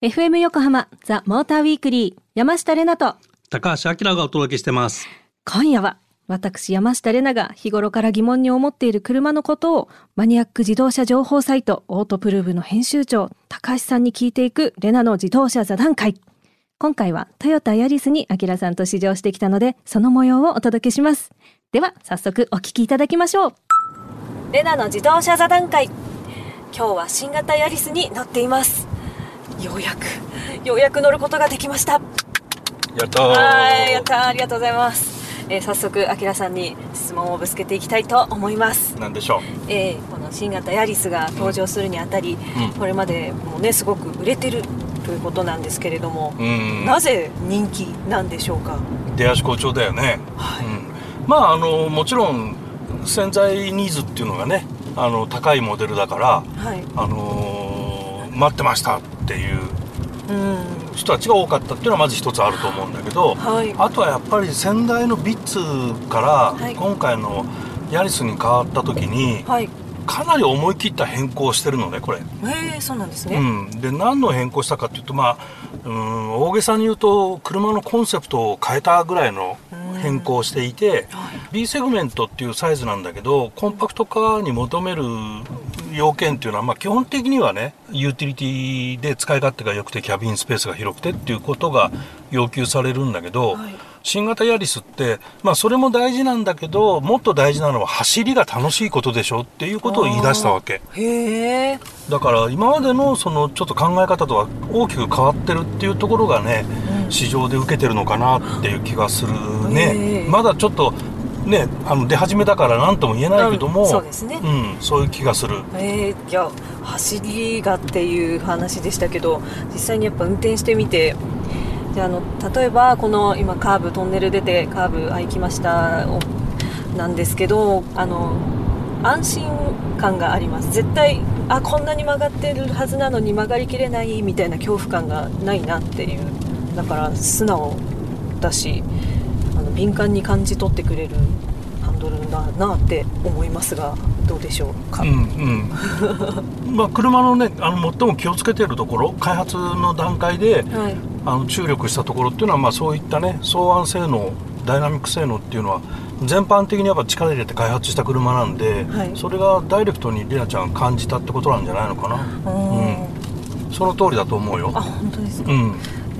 FM 横浜ザ・モーターウィークリー山下れなと。高橋明がお届けしてます。今夜は私山下れなが日頃から疑問に思っている車のことをマニアック自動車情報サイトオートプルーブの編集長高橋さんに聞いていくレナの自動車座談会。今回はトヨタヤリスに明さんと試乗してきたのでその模様をお届けします。では早速お聞きいただきましょう。レナの自動車座談会。今日は新型ヤリスに乗っていますようやくようやく乗ることができました。やったはいやったありがとうございます。えー、早速、あきらさんに質問をぶつけていきたいと思います。何でしょう、えー、この新型ヤリスが登場するにあたり、うん、これまでもねすごく売れてるということなんですけれども、なぜ人気なんでしょうか？出足好調だよね、はい、うん、まああのもちろん潜在ニーズっていうのがねあの高いモデルだから、はい、あの待ってましたっていう人たちが多かったっていうのはまず一つあると思うんだけど、はい、あとはやっぱり先代のビッツから今回のヤリスに変わった時に、はい、かなり思い切った変更してるのねこれ。へえそうなんですね。うん、で何の変更したかっていうとまあうん大げさに言うと車のコンセプトを変えたぐらいの変更していて、はい、B セグメントっていうサイズなんだけどコンパクト化に求める要件っていうのは、まあ、基本的にはねユーティリティで使い勝手が良くてキャビンスペースが広くてっていうことが要求されるんだけど、はい、新型ヤリスって、まあ、それも大事なんだけどもっと大事なのは走りが楽しいことでしょっていうことを言い出したわけ。だから今までのそのちょっと考え方とは大きく変わってるっていうところがね、うん、市場で受けてるのかなっていう気がするね。まだちょっとね、あの出始めだから何とも言えないけども、うん、そうですね、うん、そういう気がする、えー、いや走りがっていう話でしたけど実際にやっぱ運転してみてであの例えばこの今カーブトンネル出てカーブあ行きましたなんですけどあの安心感があります。絶対あこんなに曲がってるはずなのに曲がりきれないみたいな恐怖感がないなっていうだから素直だし敏感に感じ取ってくれるハンドルだなって思いますがどうでしょう？か、うんうん。まあ、車のねあの最も気をつけているところ開発の段階で、はい、あの注力したところっていうのは、まあ、そういったね双安性能ダイナミック性能っていうのは全般的にやっぱ力入れて開発した車なんで、はい、それがダイレクトにりなちゃん感じたってことなんじゃないのかな、うん、その通りだと思うよ。あ本当ですか、うん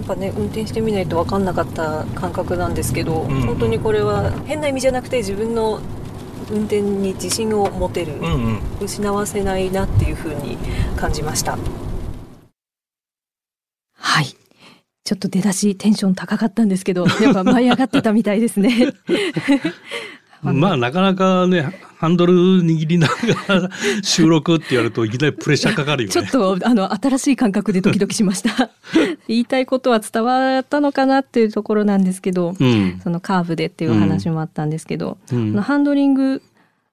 ぱね運転してみないと分かんなかった感覚なんですけど、うん、本当にこれは変な意味じゃなくて自分の運転に自信を持てる、うんうん、失わせないなっていうふうに感じました。はい。ちょっと出だしテンション高かったんですけどやっぱ舞い上がってたみたいですねまあなかなかねハンドル握りながら 収録って言われるといきなりプレッシャーかかるよね。ちょっとあの新しい感覚でドキドキしました。言いたいことは伝わったのかなっていうところなんですけど、うん、そのカーブでっていう話もあったんですけど、うん、ハンドリング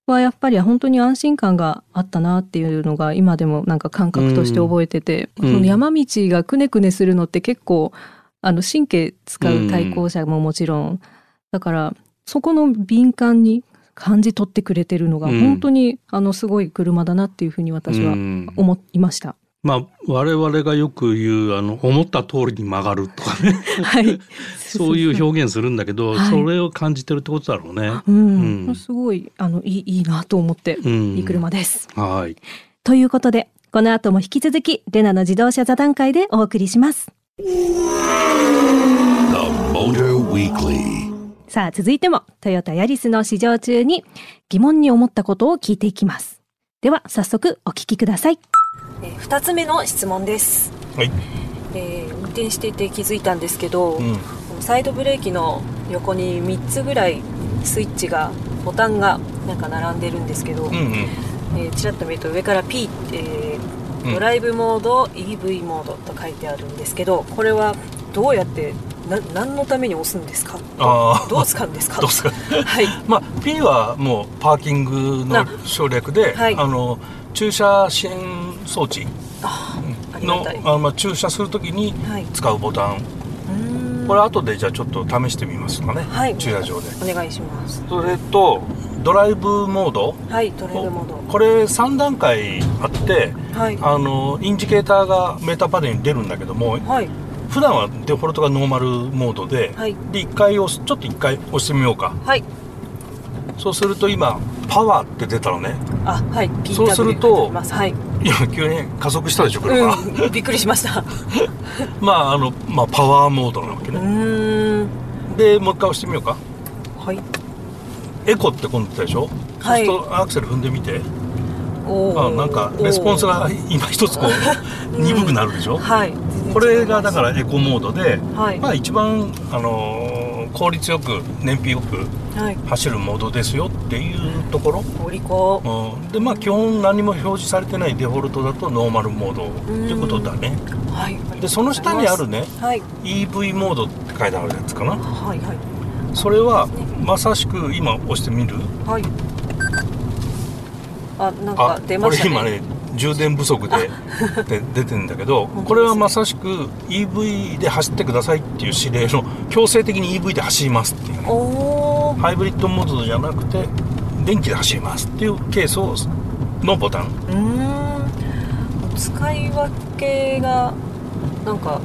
はやっぱり本当に安心感があったなっていうのが今でもなんか感覚として覚えてて、うん、その山道がくねくねするのって結構あの神経使う対向車ももちろん、だからそこの敏感に感じ取ってくれてるのが本当に、あのすごい車だなっていうふうに私は思いました。まあ、我々がよく言うあの思った通りに曲がるとかね、はい、そういう表現するんだけど、はい、それを感じてるってことだろうね。うん、うん、すごいあのいいいいなと思って、うん、いい車です。はい。ということでこの後も引き続きレナの自動車座談会でお送りします。さあ続いてもトヨタヤリスの試乗中に疑問に思ったことを聞いていきます。では早速お聞きください。えー、2つ目の質問です。はい。えー、運転していて気づいたんですけど、うん、サイドブレーキの横に3つぐらいスイッチがボタンがなんか並んでるんですけど、うんうん、えー、ちらっと見ると上から P って、えー、ドライブモード、うん、EV モードと書いてあるんですけどこれはどうやってな何のために押すんですか？あどう使うんですか？どうですかはい。まあ P はもうパーキングの省略で、はい、あの駐車支援装置。のあまあ駐車するときに使うボタン、はい、これ後でじゃあちょっと試してみますかね、はい、駐車場で。お願いします。それとドライブモード。はいドライブモード。これ3段階あって、はい。あのインジケーターがメーターパネルに出るんだけどもはい普段はデフォルトがノーマルモードで,、はい。で1回押すちょっと1回押してみようか。はい。そうすると今パワーって出たのね。あはい。そうすると PW はい。いや急に加速したでしょ車、うん。びっくりしました。まああの、まあ、パワーモードなわけうね、でもう一回押してみようか。はい。エコって今度言ったでしょ、はい。そうするとアクセル踏んでみてあなんかレスポンスが今一つこううん 鈍くなるでしょ、はい。これがだからエコモードで、はい。まあ一番、あのー効率よく燃費よくはい。走るモードですよっていうところ、お利口うん、でまあ基本何も表示されてないデフォルトだとノーマルモードっていうことだね。はい。でその下にあるねはい。EV モードって書いてあるやつかな。はいはい。それはまさしく今押してみる？はいあなんあか出こましたね。れ今ね充電不足でで出てんだけど これはまさしく EV で走ってくださいっていう指令の強制的に EV で走りますっていうね。ハイブリッドモードじゃなくて電気で走りますっていうケースをのボタン。うーん。使い分けがなんか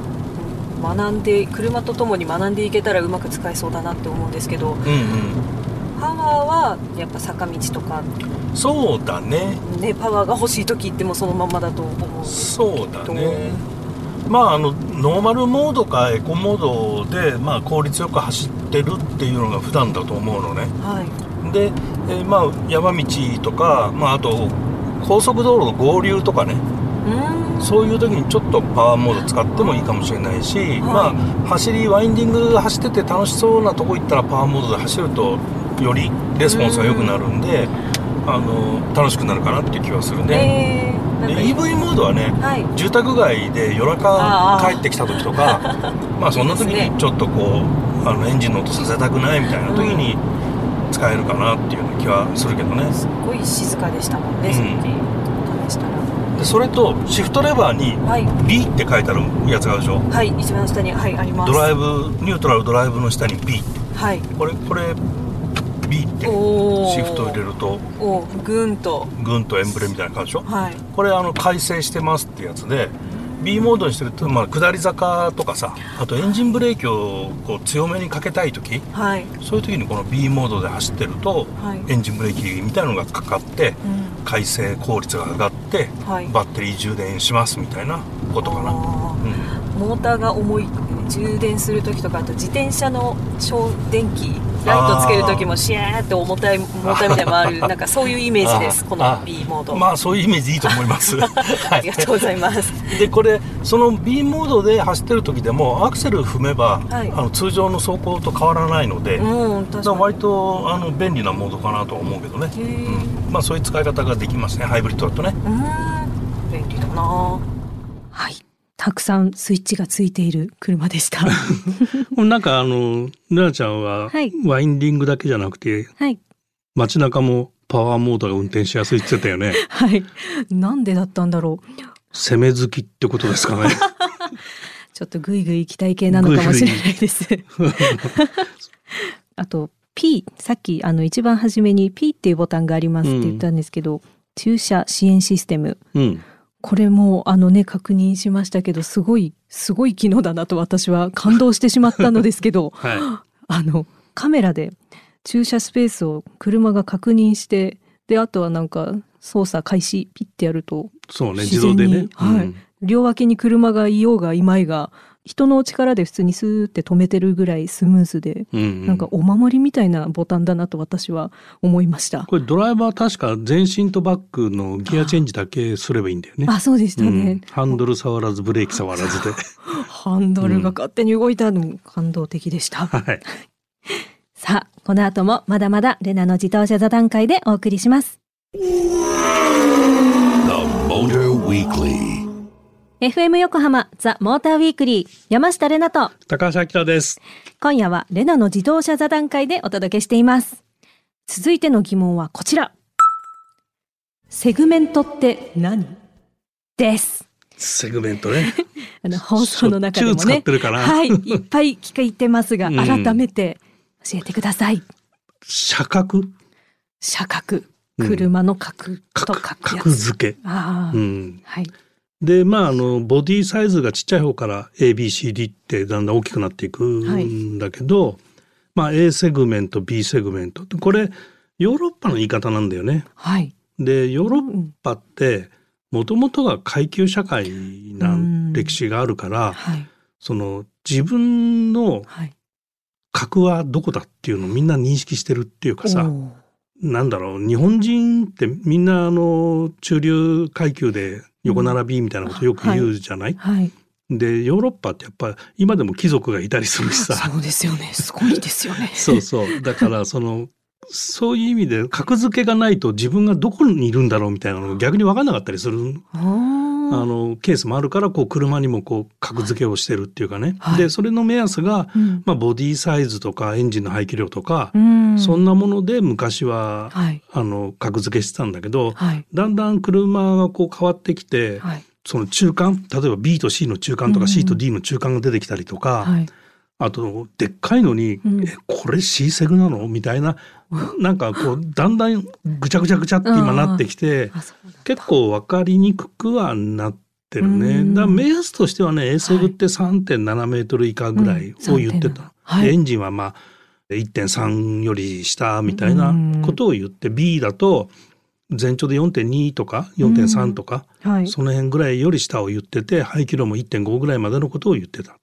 学んで車とともに学んでいけたらうまく使えそうだなって思うんですけど。うんうんパワーはやっぱ坂道とか。そうだね。ねパワーが欲しい時ってもそのままだと思う。そうだね。まああのノーマルモードかエコモードで、まあ、効率よく走ってるっていうのが普段だと思うのね。はい。で、えーまあ山道とか、まあ、あと高速道路の合流とかね。そういう時にちょっとパワーモード使ってもいいかもしれないし、まあ走りワインディング走ってて楽しそうなとこ行ったらパワーモードで走るとよりレスポンスが良くなるんで、あの楽しくなるかなっていう気はするね、えー、EV モードはねはい。住宅街で夜中帰ってきた時とか まあそんな時にちょっとこうあのエンジンの音させたくないみたいな時に使えるかなっていう気はするけどね。すっごい静かでしたもんね、うん。試したら。でそれとシフトレバーにはい。B って書いてあるやつがあるでしょ。はい一番下にはいあります。ドライブニュートラルドライブの下に B ってはい。これこれ B ってシフト入れると。おぐんと。グンとエンブレみたいな感じでしょ？はい。これあの改正してますってやつで B モードにしてると、まあ、下り坂とかさあとエンジンブレーキをこう強めにかけたい時はい、そういう時にこの B モードで走ってると、はい。エンジンブレーキみたいなのがかかってうん、回生効率が上がって、はい。バッテリー充電しますみたいなことかな、あうん、ーモーターが重い充電する時とかあと自転車の小電気ライトつける時もシャーって重たいモーターみたい回る なんかそういうイメージですこの B モード、まあそういうイメージでいいと思います、は ありがとうございます。でこれその B モードで走ってる時でもアクセル踏めば、はい。あの通常の走行と変わらないので、うん割とあの便利なモードかなとは思うけどね、うん。まあそういう使い方ができますね。ハイブリッドだとね。うん。便利だな。はい。たくさんスイッチがついている車でした。なんかあのルナちゃんははいワインディングだけじゃなくてはい。街中もパワーモードが運転しやすいって言ってたよね はい。なんでだったんだろう。攻め好きってことですかね ちょっとグイグイ行きたい系なのかもしれないです。あと P さっきあの一番初めに P っていうボタンがありますって言ったんですけど、駐車支援システムうんこれもあのね確認しましたけどすごいすごい機能だなと私は感動してしまったのですけど はあのカメラで駐車スペースを車が確認してであとはなんか操作開始ピッてやるといそうね自然に自動でね、はい。うん。両脇に車がいようがいまいが人の力で普通にスーって止めてるぐらいスムーズで、うんうん。なんかお守りみたいなボタンだなと私は思いました。これドライバー確か前進とバックのギアチェンジだけすればいいんだよね。あそうでしたうねん、、ハンドル触らずブレーキ触らずで。ハンドルが勝手に動いたの感動的でした。はい。さあこの後もまだまだレナの自動車座談会でお送りします。The Motor Weekly. FM 横浜ザ・モーターウィークリー山下レナと。高橋明です。今夜はレナの自動車座談会でお届けしています。続いての疑問はこちら。セグメントって何？です。セグメントね。あの放送の中でもね。ってるから。はい。いっぱい聞いてますがうん。改めて教えてください、車格？車格。車の格と書く格付け。ああ。うん。はい。で、まあ、あの、ボディサイズがちっちゃい方から ABCD ってだんだん大きくなっていくんだけど、はい、まあ、A セグメント、B セグメント。これ、ヨーロッパの言い方なんだよね。はい。で、ヨーロッパって、もともとが階級社会な歴史があるから、はい、その、自分の格はどこだっていうのをみんな認識してるっていうかさ、なんだろう、日本人ってみんなあの、中流階級で横並びみたいなことよく言うじゃない、はい、でヨーロッパってやっぱ今でも貴族がいたりするしさ。そうですよね。すごいですよね。そうそう。だからそのそういう意味で格付けがないと自分がどこにいるんだろうみたいなのが逆に分かんなかったりするあのケースもあるからこう車にもこう格付けをしてるっていうかね、はい、でそれの目安が、うん、まあ、ボディサイズとかエンジンの排気量とか、うん、そんなもので昔は、はい、あの格付けしてたんだけど、はい、だんだん車がこう変わってきて、その中間例えば B と C の中間とか C と D の中間が出てきたりとか、あとでっかいのに、うん、えこれ C セグなの？みたいななんかこうだんだんぐちゃぐちゃぐちゃって今なってきて結構分かりにくくはなってるね。だ目安としてはね A セグって3.7メートル以下ぐらいを言ってた。はい、エンジンはまあ1.3より下みたいなことを言って B だと全長で4.2とか4.3とか、はい、その辺ぐらいより下を言ってて排気量も1.5ぐらいまでのことを言ってた。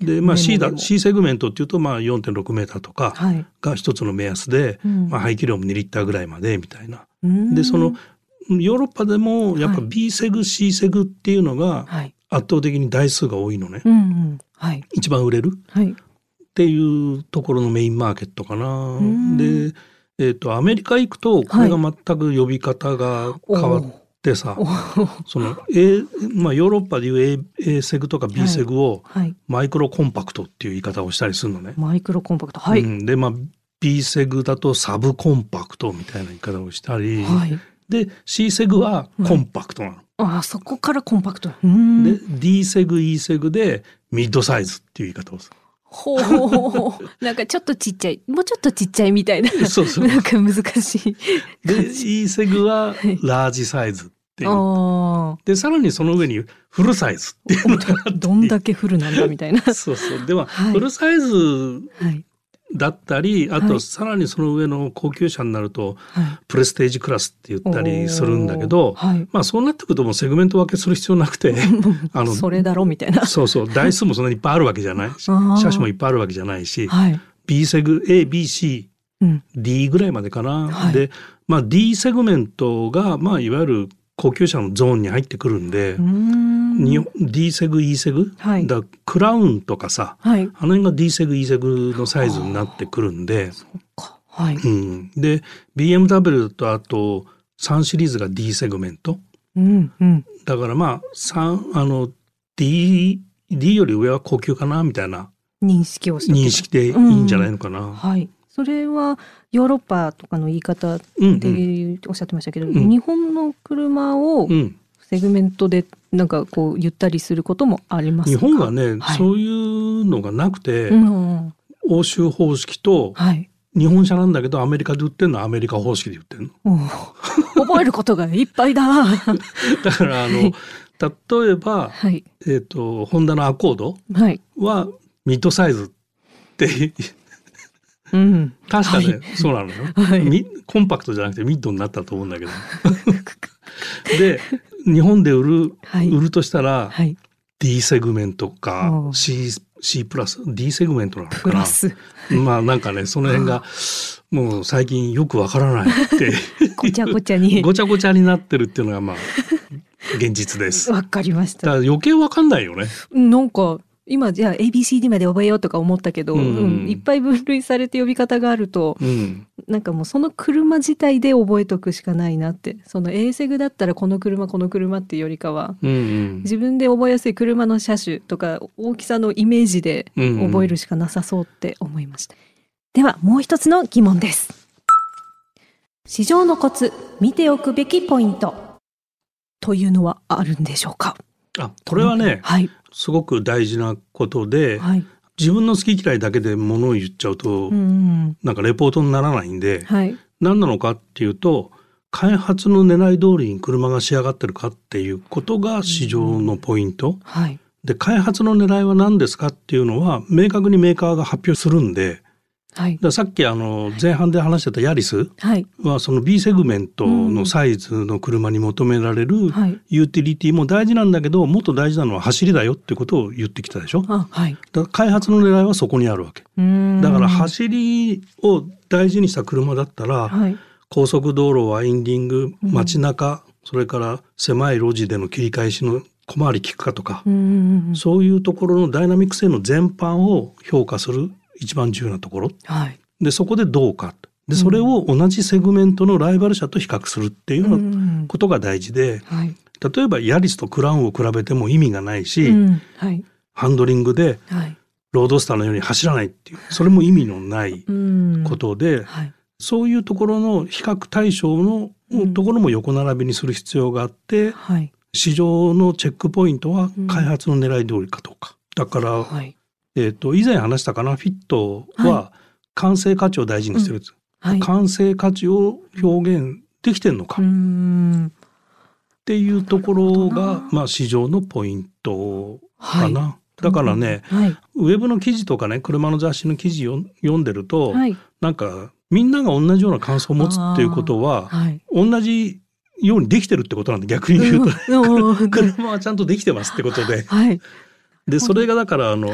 で、まあ C だ、C セグメントっていうと、まあ4.6メーターとかが一つの目安で、はい、まあ排気量も2リッターぐらいまでみたいな。で、その、ヨーロッパでもやっぱ B セグ、C セグっていうのが圧倒的に台数が多いのね。はい、一番売れる、はい、っていうところのメインマーケットかな。で、えっ、ー、と、アメリカ行くと、これが全く呼び方が変わって、でさその、A まあ、ヨーロッパでいう A, A セグとか B セグをマイクロコンパクトっていう言い方をしたりするのね。マイクロコンパクトはい、うん、でまあ B セグだとサブコンパクトみたいな言い方をしたり、はい、で C セグはコンパクトなの。ああそこからコンパクト。で D セグ E セグでミッドサイズっていう言い方をする。ほう、なんかちょっとちっちゃい、もうちょっとちっちゃいみたいな。そうそう。なんか難しい。で、E セグはラージサイズっていう。で、さらにその上にフルサイズっていうのがどんだけフルなんだみたいな。そうそう。では、はい、フルサイズだったり、あとさらにその上の高級車になると、はい、プレステージクラスって言ったりするんだけど、はい、まあそうなってくるともうセグメント分けする必要なくて、あの、それだろみたいな。そうそう。台数もそんなにいっぱいあるわけじゃない。車種もいっぱいあるわけじゃないし、はい、B セグ、A、B、C、うん、D ぐらいまでかな。で、まあ D セグメントが、まあいわゆる高級車のゾーンに入ってくるんで、ん。D セグ E セグ、はい、だクラウンとかさ、はい、あの辺が D セグ E セグのサイズになってくるんで、はい、うん、で BMW とあと3シリーズが D セグメント、うんうん、だからまあ3あの D, D より上は高級かなみたいな。認識を認識でいいんじゃないのかな。うん、はいそれはヨーロッパとかの言い方でおっしゃってましたけど、うん。うん、日本の車をセグメントでなんかこう言ったりすることもあります日本はね、はい、そういうのがなくて、うん、欧州方式と、日本車なんだけどアメリカで売ってるの？はアメリカ方式で売ってるの？覚えることがいっぱいだ。だからあの、例えば、はい、えっ、ー、とホンダのアコードはミッドサイズってうん、確かね、はい、そうなのよ、はい、コンパクトじゃなくてミッドになったと思うんだけど。で日本で売る、はい、売るとしたら、はい、D セグメントか C, C プラス？D セグメントなのかな？まあなんかねその辺がもう最近よくわからないって ごちゃごちゃに。ごちゃごちゃになってるっていうのがまあ現実です。わかりました。余計わかんないよね。なんか今じゃあ ABCD まで覚えようとか思ったけど、うん、うん、いっぱい分類されて呼び方があると、うん、なんかもうその車自体で覚えとくしかないなって。その A セグだったらこの車この車っていうよりかは、うんうん、自分で覚えやすい車の車種とか大きさのイメージで覚えるしかなさそうって思いました。うんうん、ではもう一つの疑問です。市場のコツ見ておくべきポイント。というのはあるんでしょうか？あこれはね、はい、すごく大事なことで、はい、自分の好き嫌いだけでものを言っちゃうと、うん、なんかレポートにならないんで、はい、何なのかっていうと開発の狙い通りに車が仕上がってるかっていうことが市場のポイント。はい。で開発の狙いは何ですかっていうのは明確にメーカーが発表するんで、はい、ださっきあの前半で話してたヤリスはその B セグメントのサイズの車に求められるユーティリティも大事なんだけどもっと大事なのは走りだよってことを言ってきたでしょ？はい、だ開発の狙いはそこにあるわけ。だから走りを大事にした車だったら、はい、高速道路ワインディング街中、それから狭い路地での切り返しの小回り効くかとか、そういうところのダイナミック性の全般を評価する一番重要なところ、はい、でそこでどうか。でそれを同じセグメントのライバル社と比較するっていうようなことが大事で、はい、例えばヤリスとクラウンを比べても意味がないし、はい、ハンドリングでロードスターのように走らないっていうそれも意味のないことで、そういうところの比較対象のところも横並びにする必要があって、市場のチェックポイントは開発の狙い通りかどうか。だから、えっ、ー、と、以前話したかな、フィットは完成価値を大事にしてるんです。はい、完成価値を表現できてんのか。っていうところが、まあ、市場のポイントかな。はい、だからね、はい、ウェブの記事とかね、車の雑誌の記事を読んでると、はい、なんか、みんなが同じような感想を持つっていうことは、はい、同じようにできてるってことなんで、逆に言うと、ね、車はちゃんとできてますってことで。はい、で、それがだから、あの、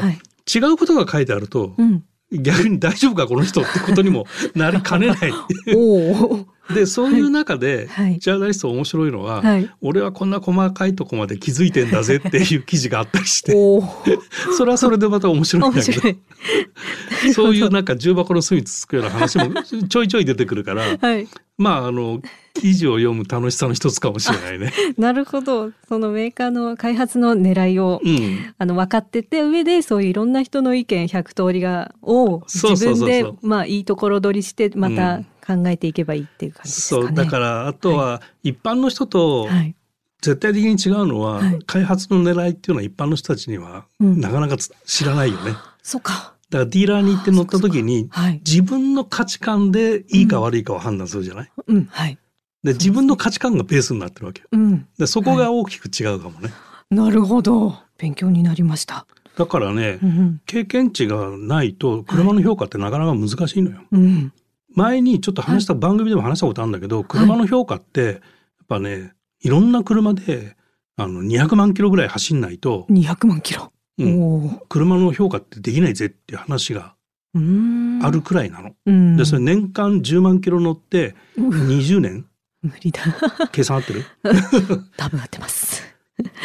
違うことが書いてあると、うん、逆に大丈夫かこの人ってことにもなりかねない でそういう中で、はい、ジャーナリスト面白いのは、はい、俺はこんな細かいとこまで気づいてんだぜっていう記事があったりして。それはそれでまた面白いんだけど。そういうなんか重箱の隅つつくような話もちょいちょい出てくるから、はい、まああの記事を読む楽しさの一つかもしれないね。なるほど。そのメーカーの開発の狙いを、うん、あの分かってて上でそういういろんな人の意見100通りがを自分でまあいいところ取りしてまた考えていけばいいっていう感じですかね。そうだからあとは一般の人と、絶対的に違うのは、はい、開発の狙いっていうのは一般の人たちにはなかなか知らないよね。うん、そうか。だからディーラーに行って乗った時に、はい、自分の価値観でいいか悪いかを判断するじゃない、うん、うん、はい。で自分の価値観がベースになってるわけよ。うん、でそこが大きく違うかもね、はい、なるほど勉強になりました。だからね、うん、経験値がないと車の評価ってなかなか難しいのよ。はい、うん前にちょっと話した、番組でも話したことあるんだけど、車の評価って、やっぱね、いろんな車で、あの、200万キロぐらい走んないと。200万キロ。うん、車の評価ってできないぜっていう話があるくらいなの。で、それ年間10万キロ乗って20年無理だ。計算合ってる？多分合ってます。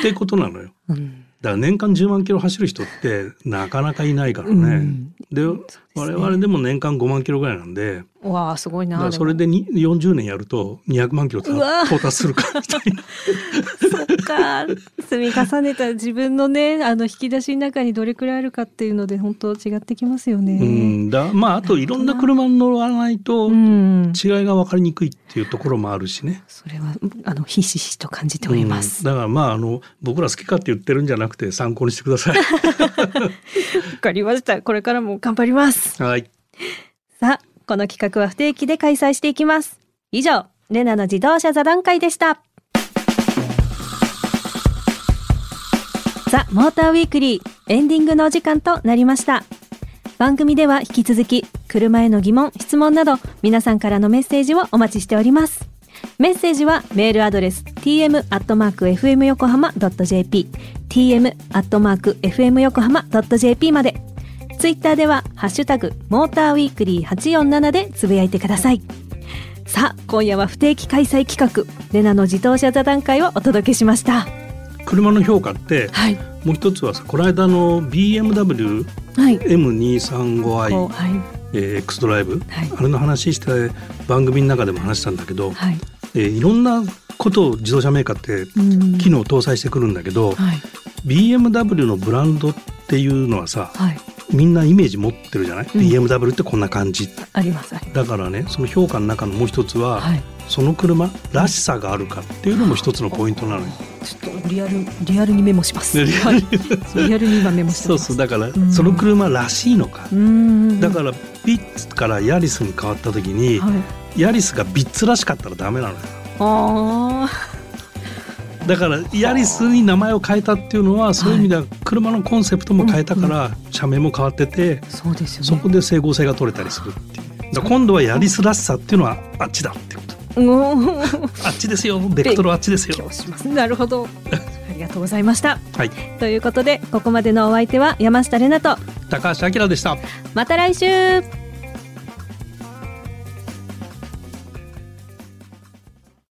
ってことなのよ。うん、だから年間10万キロ走る人ってなかなかいないからね。うん、で、ね、我々でも年間5万キロぐらいなんで。わあすごいな。それでに40年やると200万キロ到達するかみたいな。そっか。積み重ねた自分のねあの引き出しの中にどれくらいあるかっていうので本当違ってきますよね。うんだまああといろんな車に乗らないと違いが分かりにくいっていうところもあるしね。それはあのひしひしと感じております。だからまああの僕ら好きかって言ってるんじゃなくて参考にしてください。わかりました。これからも頑張ります。はい。さあこの企画は不定期で開催していきます。以上レナの自動車座談会でした。ザ・モーターウィークリーエンディングのお時間となりました。番組では引き続き車への疑問、質問など皆さんからのメッセージをお待ちしております。メッセージはメールアドレス tm.fmyokohama.jp tm.fmyokohama.jp まで。ツイッターではハッシュタグモーターウィークリー847でつぶやいてください。さあ、今夜は不定期開催企画、レナの自動車座談会をお届けしました。車の評価って、はい、もう一つはさこの間の BMW、はい、M235i、はい。えー、X ドライブ、はい、あれの話して番組の中でも話したんだけど、はい。えー、いろんなことを自動車メーカーって機能を搭載してくるんだけど、はい、BMW のブランドっていうのはさ、はい、みんなイメージ持ってるじゃない、うん、BMW ってこんな感じ。あります。だからねその評価の中のもう一つは、はい、その車らしさがあるかっていうのも一つのポイントなのよ。ちょっとリアルリアルにメモします。リアルリアルに今メモしてそうそうだからその車らしいのか。だからピッツからヤリスに変わった時に、はい、ヤリスがビッツらしかったらダメなのよ。あだからヤリスに名前を変えたっていうのはそういう意味では車のコンセプトも変えたから社名も変わっててそうですよね。そこで整合性が取れたりするっていう。だ今度はヤリスらしさっていうのはあっちだってこと。う んあっちですよ。ベクトルあっちですよ。今日します。なるほど。ありがとうございました。はい。ということでここまでのお相手は山下れなと高橋明でした。また来週